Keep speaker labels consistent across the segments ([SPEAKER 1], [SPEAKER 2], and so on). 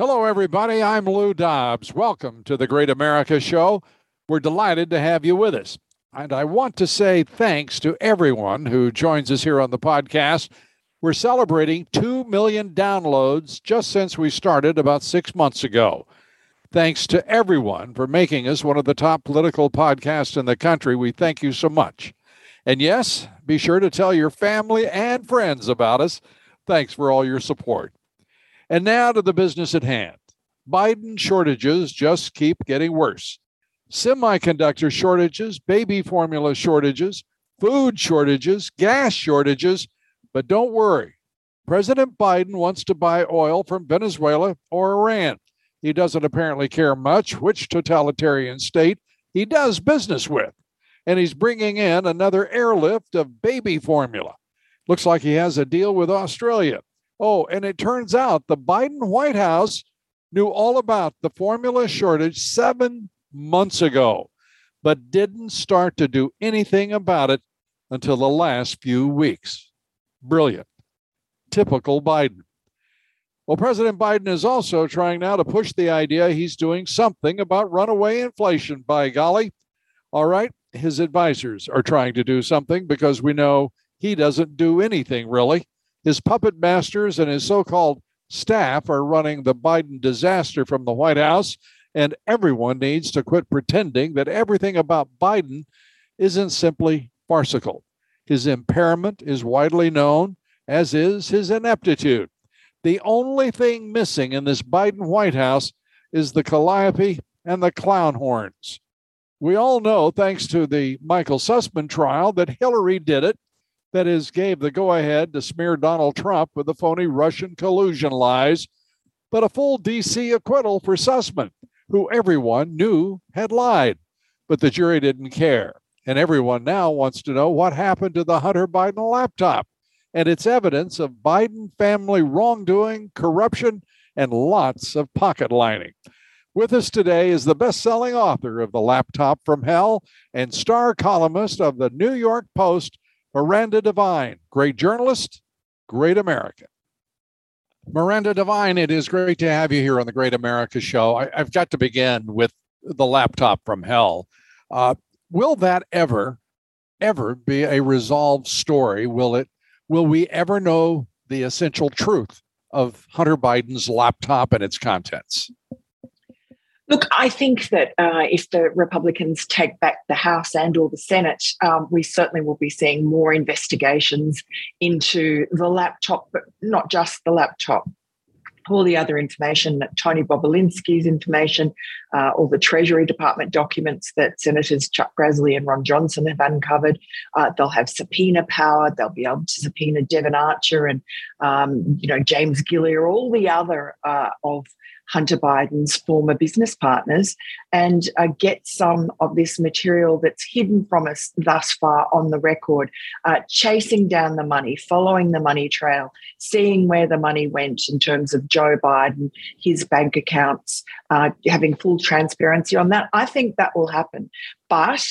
[SPEAKER 1] Hello, everybody. I'm Lou Dobbs. Welcome to the Great America Show. We're delighted to have you with us. And I want to say thanks to everyone who joins us here on the podcast. We're celebrating 2 million downloads just since we started about six months ago. Thanks to everyone for making us one of the top political podcasts in the country. We thank you so much. And yes, be sure to tell your family and friends about us. Thanks for all your support. And now to the business at hand. Biden shortages just keep getting worse. Semiconductor shortages, baby formula shortages, food shortages, gas shortages. But don't worry. President Biden wants to buy oil from Venezuela or Iran. He doesn't apparently care much which totalitarian state he does business with. And he's bringing in another airlift of baby formula. Looks like he has a deal with Australia. Oh, and it turns out the Biden White House knew all about the formula shortage seven months ago, but didn't start to do anything about it until the last few weeks. Brilliant. Typical Biden. Well, President Biden is also trying now to push the idea he's doing something about runaway inflation, by golly. All right, his advisors are trying to do something because we know he doesn't do anything really. His puppet masters and his so called staff are running the Biden disaster from the White House, and everyone needs to quit pretending that everything about Biden isn't simply farcical. His impairment is widely known, as is his ineptitude. The only thing missing in this Biden White House is the calliope and the clown horns. We all know, thanks to the Michael Sussmann trial, that Hillary did it that is, gave the go ahead to smear Donald Trump with the phony Russian collusion lies, but a full DC acquittal for Sussmann, who everyone knew had lied. But the jury didn't care. And everyone now wants to know what happened to the Hunter Biden laptop. And it's evidence of Biden family wrongdoing, corruption, and lots of pocket lining. With us today is the best selling author of The Laptop from Hell and star columnist of the New York Post, Miranda Devine, great journalist, great American. Miranda Devine, it is great to have you here on the Great America Show. I, have got to begin with the laptop from hell. Uh, will that ever, ever be a resolved story? Will it? Will we ever know the essential truth of Hunter Biden's laptop and its contents?
[SPEAKER 2] Look, I think that uh, if the Republicans take back the House and or the Senate, um, we certainly will be seeing more investigations into the laptop, but not just the laptop. All the other information, Tony Bobulinski's information, uh, all the Treasury Department documents that Senators Chuck Grassley and Ron Johnson have uncovered. Uh, they'll have subpoena power. They'll be able to subpoena Devon Archer and um, you know James Gilliar, all the other uh, of Hunter Biden's former business partners and uh, get some of this material that's hidden from us thus far on the record, uh, chasing down the money, following the money trail, seeing where the money went in terms of Joe Biden, his bank accounts, uh, having full transparency on that. I think that will happen. But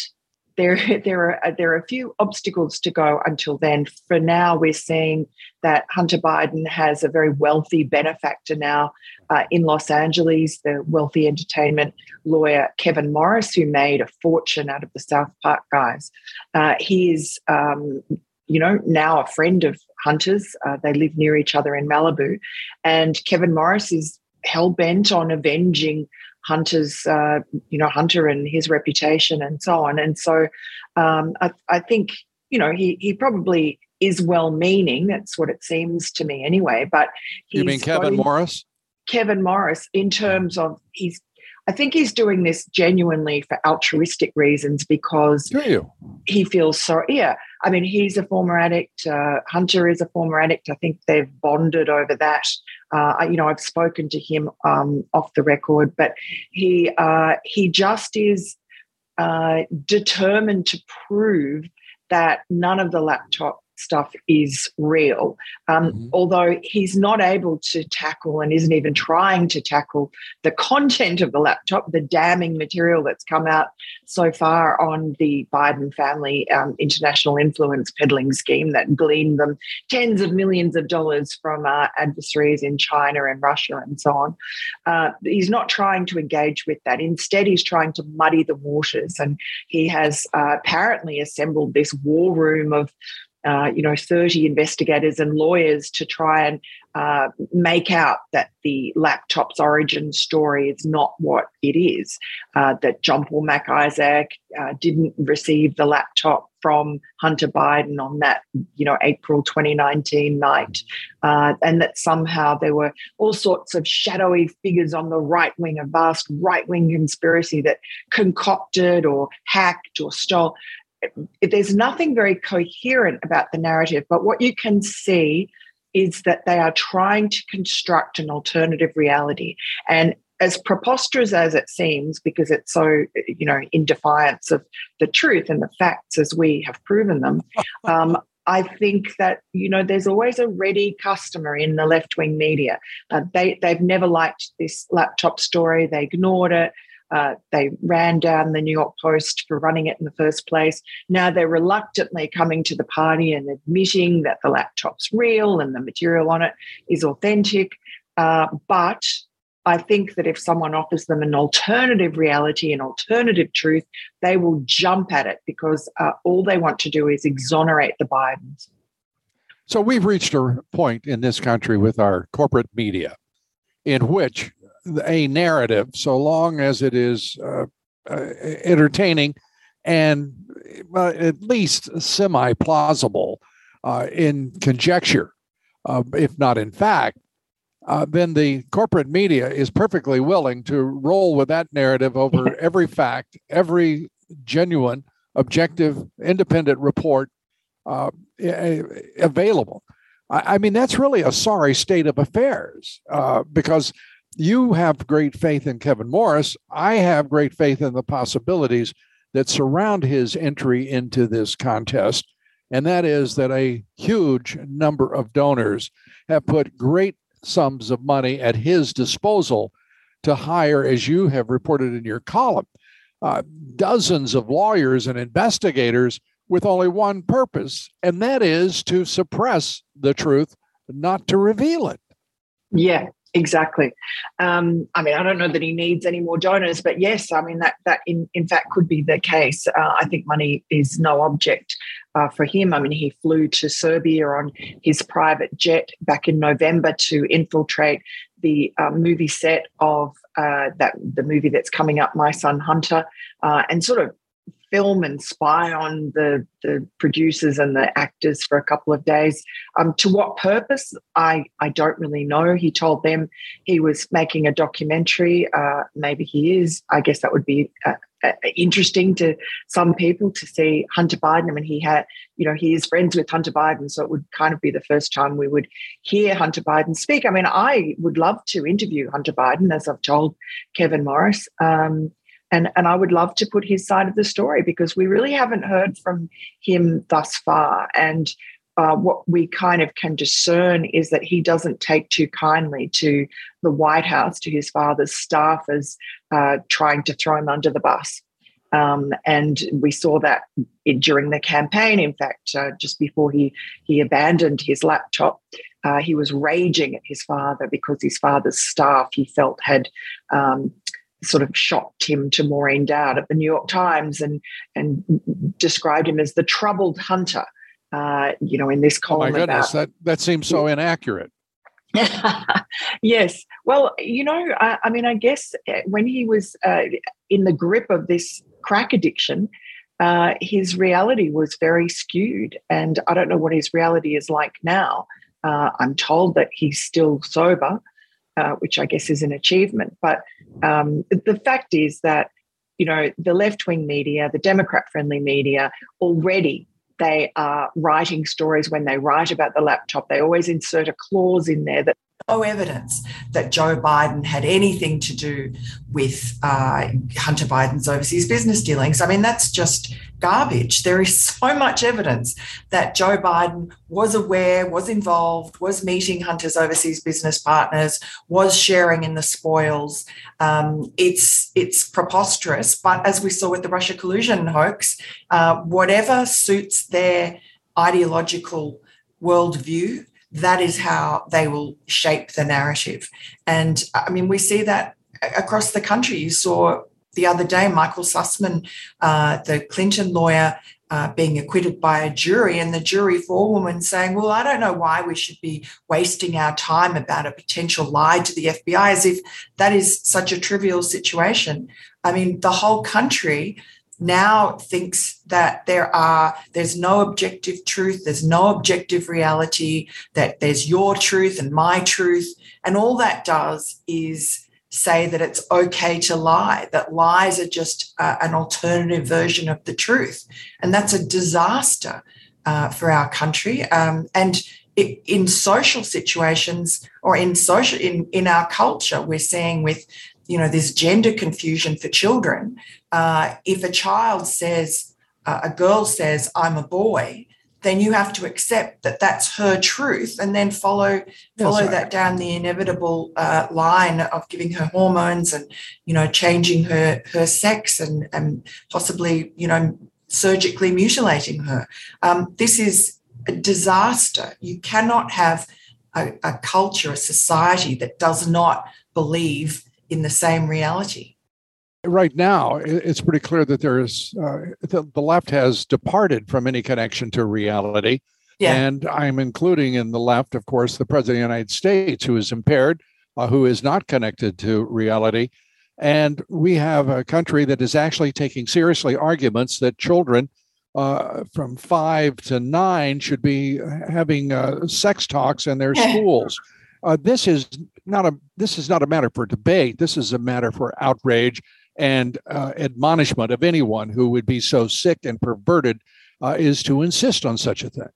[SPEAKER 2] there, there are there are a few obstacles to go until then. For now, we're seeing that Hunter Biden has a very wealthy benefactor now uh, in Los Angeles, the wealthy entertainment lawyer Kevin Morris, who made a fortune out of the South Park guys. Uh, he is, um, you know, now a friend of Hunter's. Uh, they live near each other in Malibu, and Kevin Morris is hell bent on avenging Hunter's, uh, you know, Hunter and his reputation and so on. And so um, I, I, think, you know, he, he probably is well meaning. That's what it seems to me anyway. But
[SPEAKER 1] you mean Kevin Morris?
[SPEAKER 2] Kevin Morris, in terms of he's, I think he's doing this genuinely for altruistic reasons because he feels sorry. Yeah. I mean, he's a former addict. Uh, Hunter is a former addict. I think they've bonded over that. Uh, you know, I've spoken to him um, off the record, but he uh, he just is uh, determined to prove that none of the laptop stuff is real. Um, mm-hmm. Although he's not able to tackle and isn't even trying to tackle the content of the laptop, the damning material that's come out so far on the Biden family um, international influence peddling scheme that gleaned them tens of millions of dollars from uh, adversaries in China and Russia and so on. Uh, he's not trying to engage with that. Instead, he's trying to muddy the waters. And he has uh, apparently assembled this war room of uh, you know, 30 investigators and lawyers to try and uh, make out that the laptop's origin story is not what it is. Uh, that John Paul Mac Isaac uh, didn't receive the laptop from Hunter Biden on that, you know, April 2019 night, uh, and that somehow there were all sorts of shadowy figures on the right wing, a vast right wing conspiracy that concocted or hacked or stole there's nothing very coherent about the narrative, but what you can see is that they are trying to construct an alternative reality. And as preposterous as it seems, because it's so, you know, in defiance of the truth and the facts as we have proven them, um, I think that you know there's always a ready customer in the left wing media. Uh, they they've never liked this laptop story. They ignored it. Uh, they ran down the New York Post for running it in the first place. Now they're reluctantly coming to the party and admitting that the laptop's real and the material on it is authentic. Uh, but I think that if someone offers them an alternative reality, an alternative truth, they will jump at it because uh, all they want to do is exonerate the Bidens.
[SPEAKER 1] So we've reached a point in this country with our corporate media in which a narrative, so long as it is uh, uh, entertaining and uh, at least semi plausible uh, in conjecture, uh, if not in fact, uh, then the corporate media is perfectly willing to roll with that narrative over every fact, every genuine, objective, independent report available. I, I mean, that's really a sorry state of affairs because you have great faith in Kevin Morris. I have great faith in the possibilities that surround his entry into this contest. And that is that a huge number of donors have put great sums of money at his disposal to hire, as you have reported in your column, uh, dozens of lawyers and investigators with only one purpose, and that is to suppress the truth, not to reveal it.
[SPEAKER 2] Yeah, Exactly. Um, I mean, I don't know that he needs any more donors, but yes, I mean that that in, in fact could be the case. Uh, I think money is no object uh, for him. I mean, he flew to Serbia on his private jet back in November to infiltrate the uh, movie set of uh, that the movie that's coming up, My Son Hunter, uh, and sort of film and spy on the, the producers and the actors for a couple of days. Um, to what purpose? I, I don't really know. He told them he was making a documentary. Uh, maybe he is. I guess that would be uh, uh, interesting to some people to see Hunter Biden. I mean, he had, you know, he is friends with Hunter Biden, so it would kind of be the first time we would hear Hunter Biden speak. I mean, I would love to interview Hunter Biden, as I've told Kevin Morris. Um, and and I would love to put his side of the story because we really haven't heard from him thus far. And uh, what we kind of can discern is that he doesn't take too kindly to the White House, to his father's staffers uh, trying to throw him under the bus. Um, and we saw that during the campaign. In fact, uh, just before he he abandoned his laptop, uh, he was raging at his father because his father's staff he felt had um, sort of shocked him to Maureen Dowd at the New York Times and and described him as the troubled hunter. Uh, you know, in this column.
[SPEAKER 1] Oh my goodness, about, that that seems so inaccurate.
[SPEAKER 2] yes. Well, you know, I, I, mean, I guess uh, when he was uh, in the grip of this crack addiction, uh, his reality was very skewed. And I don't know what his reality is like now. Uh, I'm told that he's still sober, uh, which I guess is an achievement. But um, the fact is that, you know, the left wing media, the Democrat friendly media already
[SPEAKER 3] they are writing stories when they write about the laptop. They always insert a clause in there that
[SPEAKER 2] no evidence that Joe Biden had anything to do with uh, Hunter Biden's overseas business dealings. I mean, that's just garbage. There is so much evidence that Joe Biden was aware, was involved, was meeting Hunter's overseas business partners, was sharing in the spoils. Um, it's it's preposterous, but as we saw with the Russia collusion hoax, uh, whatever suits their ideological worldview that is how they will shape the narrative. And I mean, we see that across the country. You saw the other day Michael Sussmann, uh, the Clinton lawyer, uh, being acquitted by a jury, and the jury forewoman saying, Well, I don't know why we should be wasting our time about a potential lie to the FBI, as if that is such a trivial situation. I mean, the whole country now thinks that there are there's no objective truth there's no objective reality that there's your truth and my truth and all that does is say that it's okay to lie that lies are just uh, an alternative version of the truth. And that's a disaster uh, for our country. Um, and it, in social situations or in social in, in our culture we're seeing with you know this gender confusion for children uh, if a child says uh, a girl says i'm a boy then you have to accept that that's her truth and then follow follow right. that down the inevitable uh, line of giving her hormones and you know changing her her sex and and possibly you know surgically mutilating her um, this is a disaster you cannot have a, a culture a society that does not believe in the same reality.
[SPEAKER 1] Right now, it's pretty clear that there is uh, the, the, left has departed from any connection to reality. Yeah. And I'm including in the left, of course, the president of the United States, who is impaired, uh, who is not connected to reality. And we have a country that is actually taking seriously arguments that children uh, from five to nine should be having uh, sex talks in their schools. Uh, this is not a this is not a matter for debate. This is a matter for outrage and uh, admonishment of anyone who would be so sick and perverted uh, is to insist on such a thing.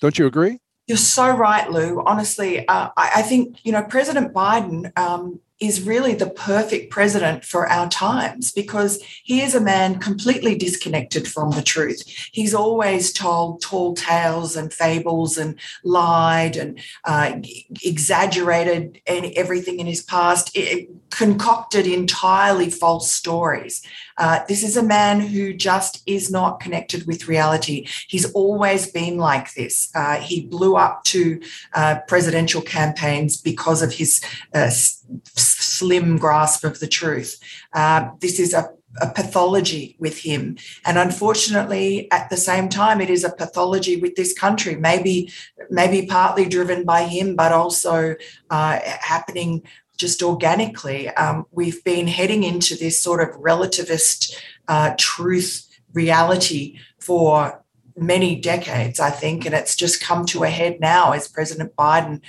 [SPEAKER 1] Don't you agree?
[SPEAKER 2] You're so right, Lou. Honestly, uh, I, I, think you know President Biden um, is really the perfect president for our times because he is a man completely disconnected from the truth. He's always told tall tales and fables and lied and uh, exaggerated everything in his past, it, concocted entirely false stories. Uh, this is a man who just is not connected with reality. He's always been like this. Uh, he blew up to uh, presidential campaigns because of his uh, slim grasp of the truth. Uh, this is a a pathology with him. And unfortunately, at the same time, it is a pathology with this country, maybe, maybe partly driven by him, but also uh, happening just organically. Um, we've been heading into this sort of relativist uh, truth reality for many decades, I think, and it's just come to a head now as President Biden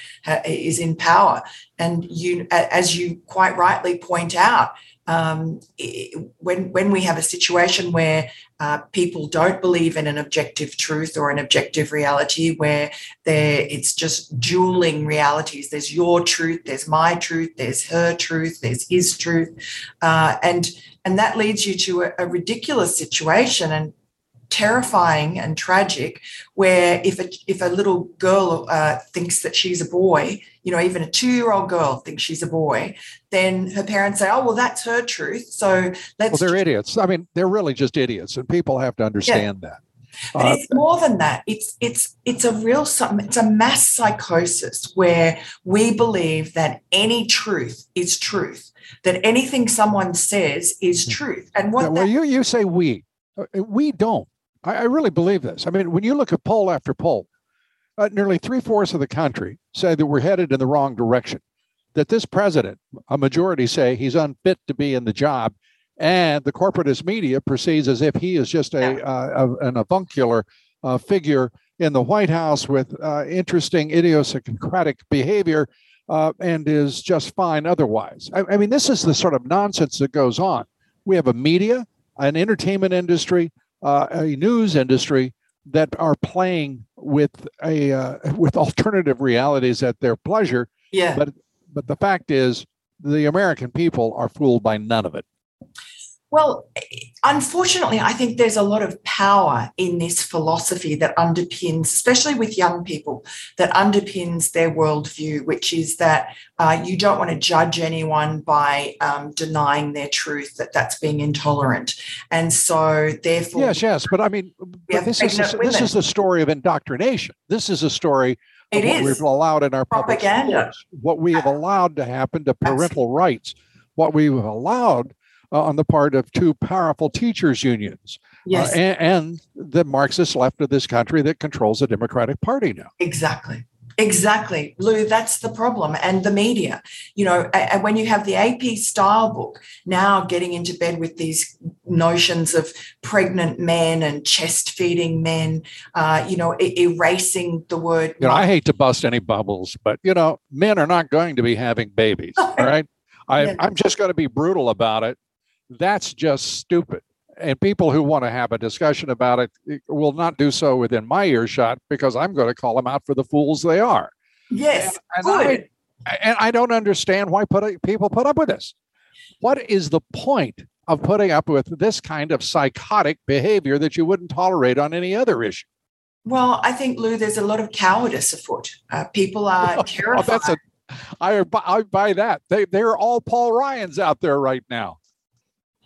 [SPEAKER 2] is in power. And you, as you quite rightly point out, um, when when we have a situation where uh, people don't believe in an objective truth or an objective reality, where there it's just dueling realities. There's your truth, there's my truth, there's her truth, there's his truth, uh, and and that leads you to a, a ridiculous situation. And terrifying and tragic where if a, if a little girl uh, thinks that she's a boy you know even a two-year-old girl thinks she's a boy then her parents say oh well that's her truth so let's
[SPEAKER 1] well they're idiots. I mean they're really just idiots and people have to understand yeah. that.
[SPEAKER 2] But uh, it's more than that. It's it's it's a real something, it's a mass psychosis where we believe that any truth is truth that anything someone says is hmm. truth. And what
[SPEAKER 1] well that, you you say we. Uh, we don't I, I really believe this. I mean, when you look at poll after poll, uh, nearly three fourths of the country say that we're headed in the wrong direction. That this president, a majority say he's unfit to be in the job, and the corporatist media perceives as if he is just a, uh, a an avuncular uh, figure in the White House with uh, interesting idiosyncratic behavior uh, and is just fine otherwise. I, I, mean, this is the sort of nonsense that goes on. We have a media, an entertainment industry, uh, a news industry that are playing with a uh, with alternative realities at their pleasure.
[SPEAKER 2] Yeah.
[SPEAKER 1] But but the fact is, the American people are fooled by none of it.
[SPEAKER 2] Well, unfortunately, I think there's a lot of power in this philosophy that underpins, especially with young people, that underpins their worldview, which is that uh, you don't want to judge anyone by um, denying their truth, that that's being intolerant. And so, therefore.
[SPEAKER 1] Yes, yes. But I mean, but this, is a, this is the story of indoctrination. This is a story
[SPEAKER 2] it
[SPEAKER 1] what
[SPEAKER 2] is.
[SPEAKER 1] we've allowed in our
[SPEAKER 2] propaganda.
[SPEAKER 1] what we have allowed to happen to parental Absolutely. rights, what we've allowed uh, on the part of two powerful teachers' unions. Uh,
[SPEAKER 2] yes.
[SPEAKER 1] Uh, and, and the Marxist left of this country that controls the Democratic Party now.
[SPEAKER 2] Exactly. Exactly, Lou. That's the problem, and the media. You know, and when you have the AP style book now getting into bed with these notions of pregnant men and chest feeding men, uh, you know, erasing the word.
[SPEAKER 1] You know, I hate to bust any bubbles, but you know, men are not going to be having babies. all right, I, yeah. I'm just going to be brutal about it. That's just stupid. And people who want to have a discussion about it will not do so within my earshot because I'm going to call them out for the fools they are.
[SPEAKER 2] Yes,
[SPEAKER 1] and, and I, and I don't understand why put, people put up with this. What is the point of putting up with this kind of psychotic behavior that you wouldn't tolerate on any other issue?
[SPEAKER 2] Well, I think Lou, there's a lot of cowardice afoot. Uh, people are terrified. oh, that's a,
[SPEAKER 1] I, I buy that. They they're all Paul Ryans out there right now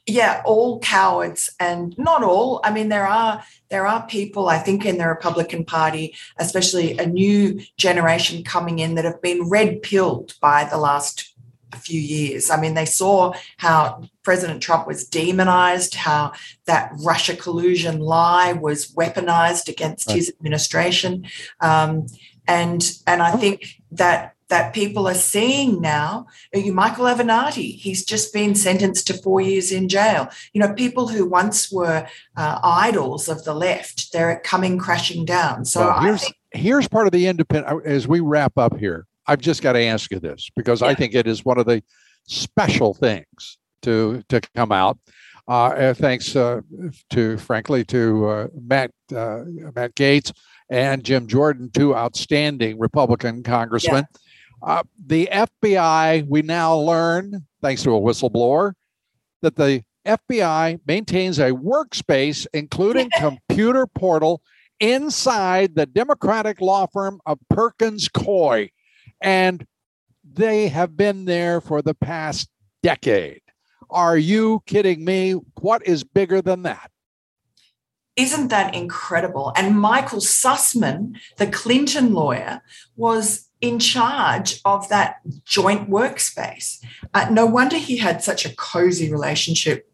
[SPEAKER 2] yeah, all cowards, and not all. I mean, there are there are people I think in the Republican Party, especially a new generation coming in, that have been red pilled by the last few years. I mean, they saw how President Trump was demonized, how that Russia collusion lie was weaponized against right. his administration, um, and and I think that that people are seeing now. Michael Avenatti, he's just been sentenced to four years in jail. You know, people who once were uh, idols of the left, they're coming crashing down. So
[SPEAKER 1] well, here's,
[SPEAKER 2] think-
[SPEAKER 1] here's part of the independent, as we wrap up here, I've just got to ask you this because yeah. I think it is one of the special things to, to come out. Uh, thanks uh, to, frankly, to uh, Matt uh, Matt Gaetz and Jim Jordan, two outstanding Republican congressmen. Yeah uh, the FBI, we now learn, thanks to a whistleblower, that the FBI maintains a workspace, including computer portal, inside the Democratic law firm of Perkins Coie. And they have been there for the past decade. Are you kidding me? What is bigger than that?
[SPEAKER 2] Isn't that incredible? And Michael Sussmann, the Clinton lawyer, was in charge of that joint workspace. Uh, no wonder he had such a cozy relationship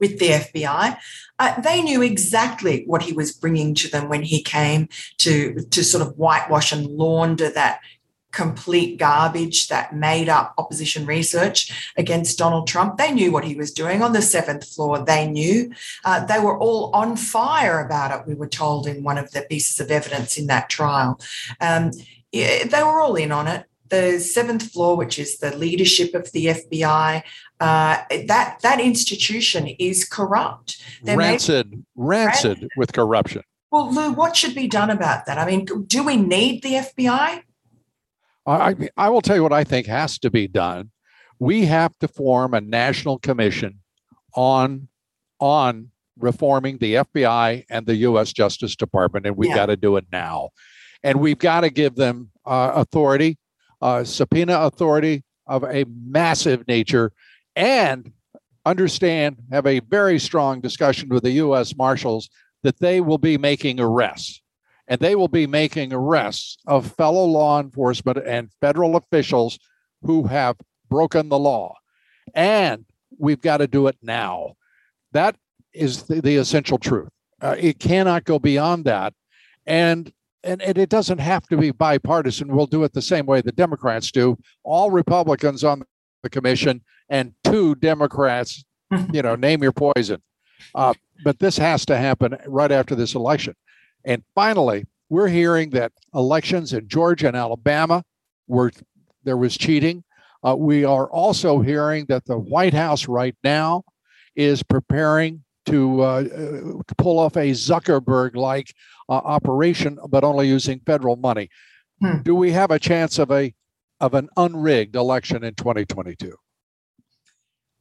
[SPEAKER 2] with the FBI. Uh, they knew exactly what he was bringing to them when he came to, to sort of whitewash and launder that complete garbage, that made up opposition research against Donald Trump. They knew what he was doing on the seventh floor. They knew. Uh, they were all on fire about it, we were told in one of the pieces of evidence in that trial. Um, yeah, they were all in on it. The seventh floor, which is the leadership of the FBI, uh, that that institution is corrupt.
[SPEAKER 1] They're rancid, made- rancid with corruption.
[SPEAKER 2] Well, Lou, what should be done about that? I mean, do we need the FBI?
[SPEAKER 1] I, I will tell you what I think has to be done. We have to form a national commission on on reforming the FBI and the U.S. Justice Department, and we yeah. got to do it now and we've got to give them uh, authority, uh, subpoena authority of a massive nature, and understand, have a very strong discussion with the U.S. Marshals that they will be making arrests. And they will be making arrests of fellow law enforcement and federal officials who have broken the law. And we've got to do it now. That is the, the essential truth. Uh, it cannot go beyond that. And and, and it doesn't have to be bipartisan. We'll do it the same way the Democrats do. All Republicans on the commission and two Democrats, you know, name your poison. Uh, but this has to happen right after this election. And finally, we're hearing that elections in Georgia and Alabama were there was cheating. Uh, we are also hearing that the White House right now is preparing to uh, pull off a Zuckerberg like uh, operation, but only using federal money. Hmm. Do we have a chance of a of an unrigged election in 2022?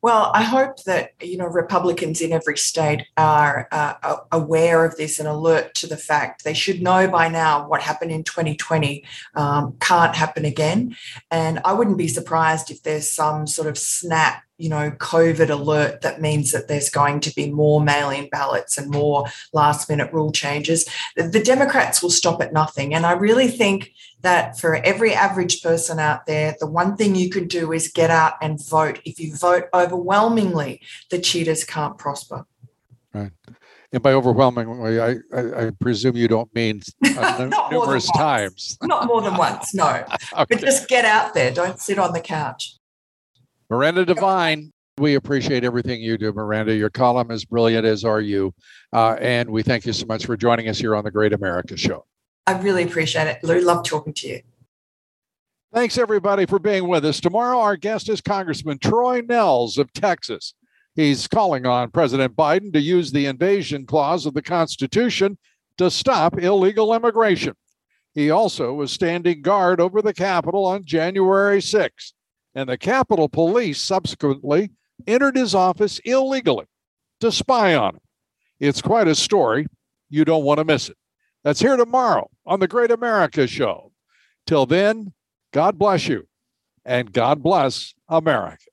[SPEAKER 2] Well, I hope that you know Republicans in every state are uh, aware of this and alert to the fact they should know by now what happened in 2020 um, can't happen again. And I wouldn't be surprised if there's some sort of snap you know, COVID alert that means that there's going to be more mail in ballots and more last minute rule changes. The Democrats will stop at nothing. And I really think that for every average person out there, the one thing you can do is get out and vote. If you vote overwhelmingly, the cheaters can't prosper.
[SPEAKER 1] Right. And by overwhelmingly, I, I, I presume you don't mean uh, numerous times.
[SPEAKER 2] Not more than once, no. okay. But just get out there. Don't sit on the couch.
[SPEAKER 1] Miranda Devine, we appreciate everything you do, Miranda. Your column is brilliant, as are you. Uh, and we thank you so much for joining us here on the Great America Show.
[SPEAKER 2] I really appreciate it. Lou, love talking to you.
[SPEAKER 1] Thanks, everybody, for being with us. Tomorrow, our guest is Congressman Troy Nehls of Texas. He's calling on President Biden to use the invasion clause of the Constitution to stop illegal immigration. He also was standing guard over the Capitol on January 6th and the Capitol Police subsequently entered his office illegally to spy on him. It's quite a story. You don't want to miss it. That's here tomorrow on the Great America Show. Till then, God bless you and God bless America.